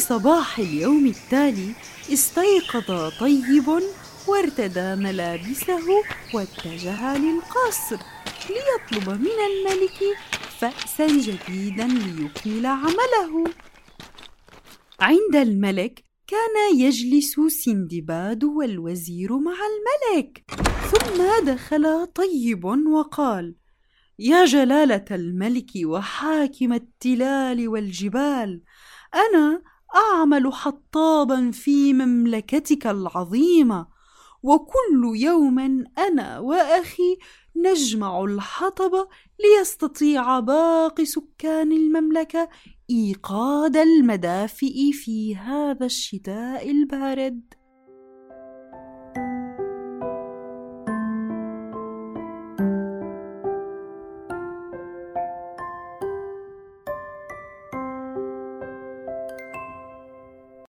صباح اليوم التالي استيقظ طيب وارتدى ملابسه واتجه للقصر ليطلب من الملك فأسا جديدا ليكمل عمله. عند الملك كان يجلس سندباد والوزير مع الملك ثم دخل طيب وقال يا جلالة الملك وحاكم التلال والجبال أنا أعمل حطابا في مملكتك العظيمة وكل يوم أنا وأخي نجمع الحطب ليستطيع باقي سكان المملكة إيقاد المدافئ في هذا الشتاء البارد.